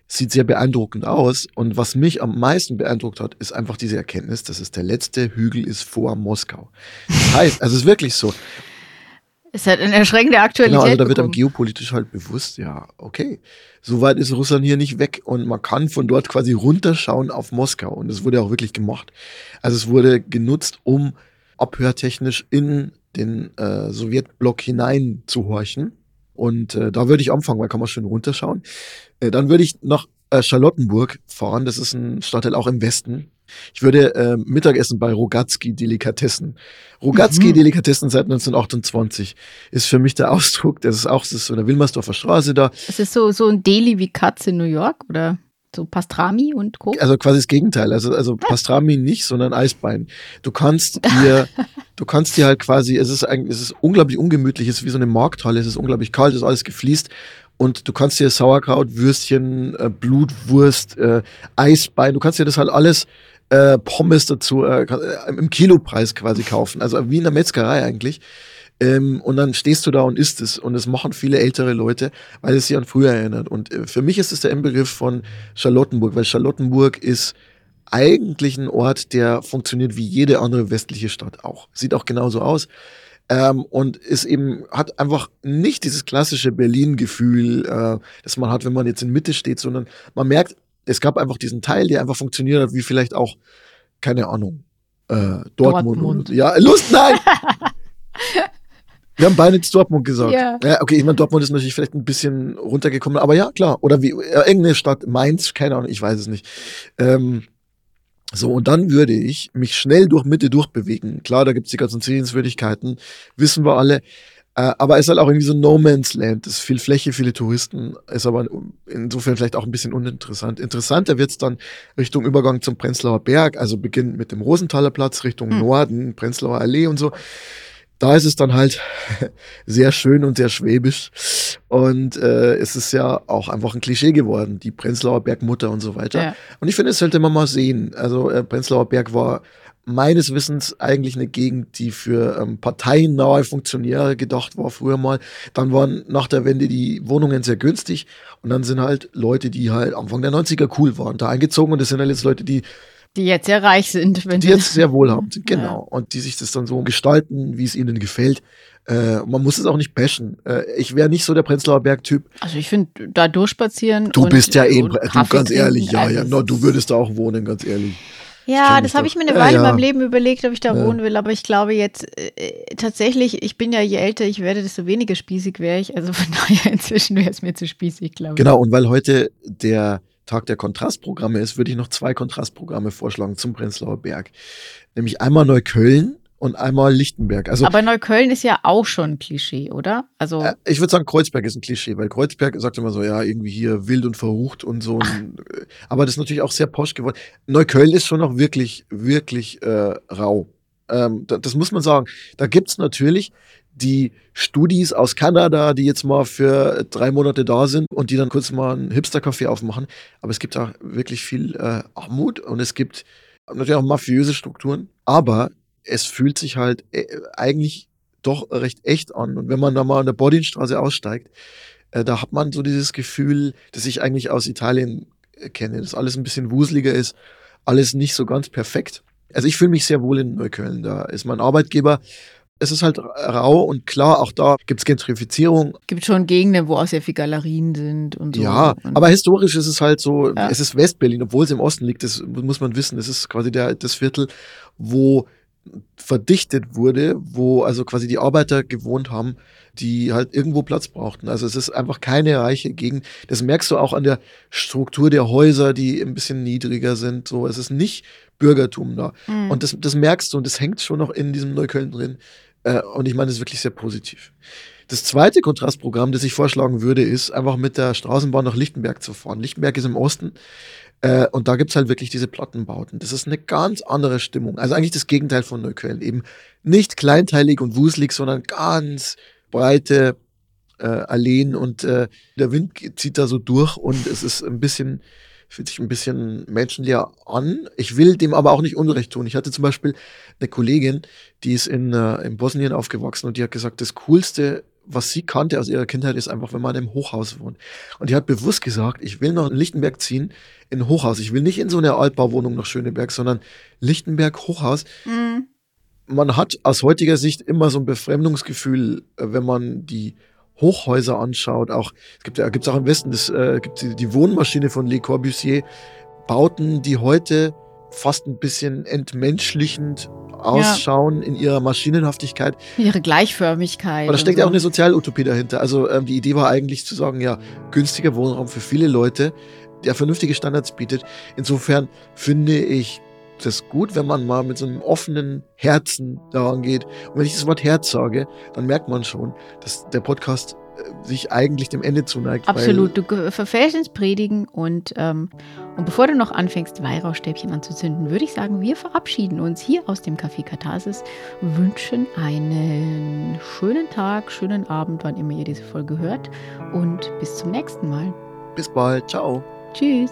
Sieht sehr beeindruckend aus. Und was mich am meisten beeindruckt hat, ist einfach diese Erkenntnis, dass es der letzte Hügel ist vor Moskau. Das heißt, also es ist wirklich so. Es hat eine erschreckende Aktualität. Genau, also da wird einem geopolitisch halt bewusst, ja, okay, so weit ist Russland hier nicht weg und man kann von dort quasi runterschauen auf Moskau und das wurde auch wirklich gemacht. Also es wurde genutzt, um abhörtechnisch in den äh, Sowjetblock hinein zu horchen. Und äh, da würde ich anfangen, weil kann man schön runterschauen. Äh, dann würde ich nach äh, Charlottenburg fahren. Das ist ein Stadtteil auch im Westen. Ich würde äh, Mittagessen bei Rogatski Delikatessen. Rogatski Mhm. Delikatessen seit 1928 ist für mich der Ausdruck. Das ist auch das ist so eine Wilmersdorfer Straße da. Es ist so, so ein Deli wie Katz in New York oder so Pastrami und Co. Also quasi das Gegenteil. Also, also Pastrami nicht, sondern Eisbein. Du kannst dir, du kannst dir halt quasi, es ist eigentlich, es ist unglaublich ungemütlich, es ist wie so eine Markthalle, es ist unglaublich kalt, es ist alles gefliest. Und du kannst dir Sauerkraut, Würstchen, äh, Blutwurst, äh, Eisbein, du kannst dir das halt alles äh, Pommes dazu äh, äh, im Kilopreis quasi kaufen. Also wie in der Metzgerei eigentlich. Ähm, und dann stehst du da und isst es. Und das machen viele ältere Leute, weil es sie an früher erinnert. Und äh, für mich ist es der Inbegriff von Charlottenburg, weil Charlottenburg ist eigentlich ein Ort, der funktioniert wie jede andere westliche Stadt auch. Sieht auch genauso aus. Ähm, und ist eben, hat einfach nicht dieses klassische Berlin-Gefühl, äh, das man hat, wenn man jetzt in Mitte steht, sondern man merkt, es gab einfach diesen Teil, der einfach funktioniert hat, wie vielleicht auch, keine Ahnung, äh, Dortmund. Dortmund. Ja, Lust, nein! Wir haben beide jetzt Dortmund gesagt. Ja. okay, ich meine, Dortmund ist natürlich vielleicht ein bisschen runtergekommen, aber ja, klar. Oder wie, äh, irgendeine Stadt, Mainz, keine Ahnung, ich weiß es nicht. Ähm, so, und dann würde ich mich schnell durch Mitte durchbewegen. Klar, da gibt's die ganzen Sehenswürdigkeiten, wissen wir alle. Äh, aber es ist halt auch irgendwie so No Man's Land. Es ist viel Fläche, viele Touristen, ist aber insofern vielleicht auch ein bisschen uninteressant. Interessanter wird's dann Richtung Übergang zum Prenzlauer Berg, also beginnend mit dem Rosenthaler Platz, Richtung Hm. Norden, Prenzlauer Allee und so. Da ist es dann halt sehr schön und sehr schwäbisch. Und äh, es ist ja auch einfach ein Klischee geworden, die Prenzlauer Bergmutter und so weiter. Ja. Und ich finde, das sollte man mal sehen. Also äh, Prenzlauer Berg war meines Wissens eigentlich eine Gegend, die für ähm, parteiennahe Funktionäre gedacht war früher mal. Dann waren nach der Wende die Wohnungen sehr günstig und dann sind halt Leute, die halt Anfang der 90er cool waren, da eingezogen und das sind halt jetzt Leute, die, Die jetzt sehr reich sind. Wenn die jetzt sehr wohlhabend sind, genau. Ja. Und die sich das dann so gestalten, wie es ihnen gefällt. Äh, man muss es auch nicht bashen. Äh, ich wäre nicht so der Prenzlauer Berg-Typ. Also ich finde, da durchspazieren. Du bist ja eh, du Kaffee ganz ehrlich, ja, also ja, no, du ist- würdest da auch wohnen, ganz ehrlich. Ja, das habe ich mir eine Weile ja. in meinem Leben überlegt, ob ich da Ja. wohnen will. Aber ich glaube jetzt äh, tatsächlich, ich bin ja je älter ich werde, desto weniger spießig wäre ich. Also von daher inzwischen wäre es mir zu spießig, glaube ich. Genau, und weil heute der Tag der Kontrastprogramme ist, würde ich noch zwei Kontrastprogramme vorschlagen zum Prenzlauer Berg. Nämlich einmal Neukölln und einmal Lichtenberg. Also Aber Neukölln ist ja auch schon ein Klischee, oder? Also äh, ich würde sagen, Kreuzberg ist ein Klischee, weil Kreuzberg sagt immer so, ja, irgendwie hier wild und verrucht und so. Und, äh, aber das ist natürlich auch sehr posch geworden. Neukölln ist schon noch wirklich, wirklich äh, rau. Ähm, da, das muss man sagen. Da gibt's natürlich die Studis aus Kanada, die jetzt mal für drei Monate da sind und die dann kurz mal ein Hipster-Café aufmachen. Aber es gibt auch wirklich viel äh, Armut und es gibt natürlich auch mafiöse Strukturen. Aber es fühlt sich halt äh, eigentlich doch recht echt an. Und wenn man da mal an der Bodinstraße aussteigt, äh, da hat man so dieses Gefühl, das ich eigentlich aus Italien äh, kenne, dass alles ein bisschen wuseliger ist, alles nicht so ganz perfekt. Also ich fühle mich sehr wohl in Neukölln. Da ist mein Arbeitgeber. Es ist halt rau und klar, auch da gibt's Gentrifizierung. gibt schon Gegenden, wo auch sehr viele Galerien sind und so. Ja, und aber historisch ist es halt so, Ja. es ist Westberlin, obwohl es im Osten liegt, das muss man wissen. Es ist quasi der, das Viertel, wo verdichtet wurde, wo also quasi die Arbeiter gewohnt haben, die halt irgendwo Platz brauchten. Also es ist einfach keine reiche Gegend. Das merkst du auch an der Struktur der Häuser, die ein bisschen niedriger sind. So, es ist nicht Bürgertum da. Mhm. Und das, das merkst du und das hängt schon noch in diesem Neukölln drin. Äh, und ich meine, das ist wirklich sehr positiv. Das zweite Kontrastprogramm, das ich vorschlagen würde, ist einfach mit der Straßenbahn nach Lichtenberg zu fahren. Lichtenberg ist im Osten äh, und da gibt's halt wirklich diese Plattenbauten. Das ist eine ganz andere Stimmung. Also eigentlich das Gegenteil von Neukölln. Eben nicht kleinteilig und wuselig, sondern ganz breite äh, Alleen und äh, der Wind zieht da so durch und es ist ein bisschen, fühlt sich ein bisschen menschenleer an. Ich will dem aber auch nicht Unrecht tun. Ich hatte zum Beispiel eine Kollegin, die ist in, äh, in Bosnien aufgewachsen und die hat gesagt, das Coolste, was sie kannte aus ihrer Kindheit, ist einfach, wenn man im Hochhaus wohnt. Und die hat bewusst gesagt, ich will nach Lichtenberg ziehen, in Hochhaus. Ich will nicht in so eine Altbauwohnung nach Schöneberg, sondern Lichtenberg, Hochhaus. Mhm. man hat aus heutiger Sicht immer so ein Befremdungsgefühl, äh, wenn man die Hochhäuser anschaut. Auch es gibt ja gibt's auch im Westen das äh, gibt die, die Wohnmaschine von Le Corbusier, Bauten, die heute fast ein bisschen entmenschlichend ausschauen ja. in ihrer Maschinenhaftigkeit. Ihre Gleichförmigkeit. Aber da steckt ja so. auch eine Sozialutopie dahinter. Also ähm, die Idee war eigentlich zu sagen, ja, günstiger Wohnraum für viele Leute, der vernünftige Standards bietet. Insofern finde ich das gut, wenn man mal mit so einem offenen Herzen daran geht. Und wenn ich das Wort Herz sage, dann merkt man schon, dass der Podcast sich eigentlich dem Ende zuneigt. Absolut, du verfällst ins Predigen und, ähm, und bevor du noch anfängst, Weihrauchstäbchen anzuzünden, würde ich sagen, wir verabschieden uns hier aus dem Café Katharsis, wünschen einen schönen Tag, schönen Abend, wann immer ihr diese Folge hört und bis zum nächsten Mal. Bis bald, ciao. Tschüss.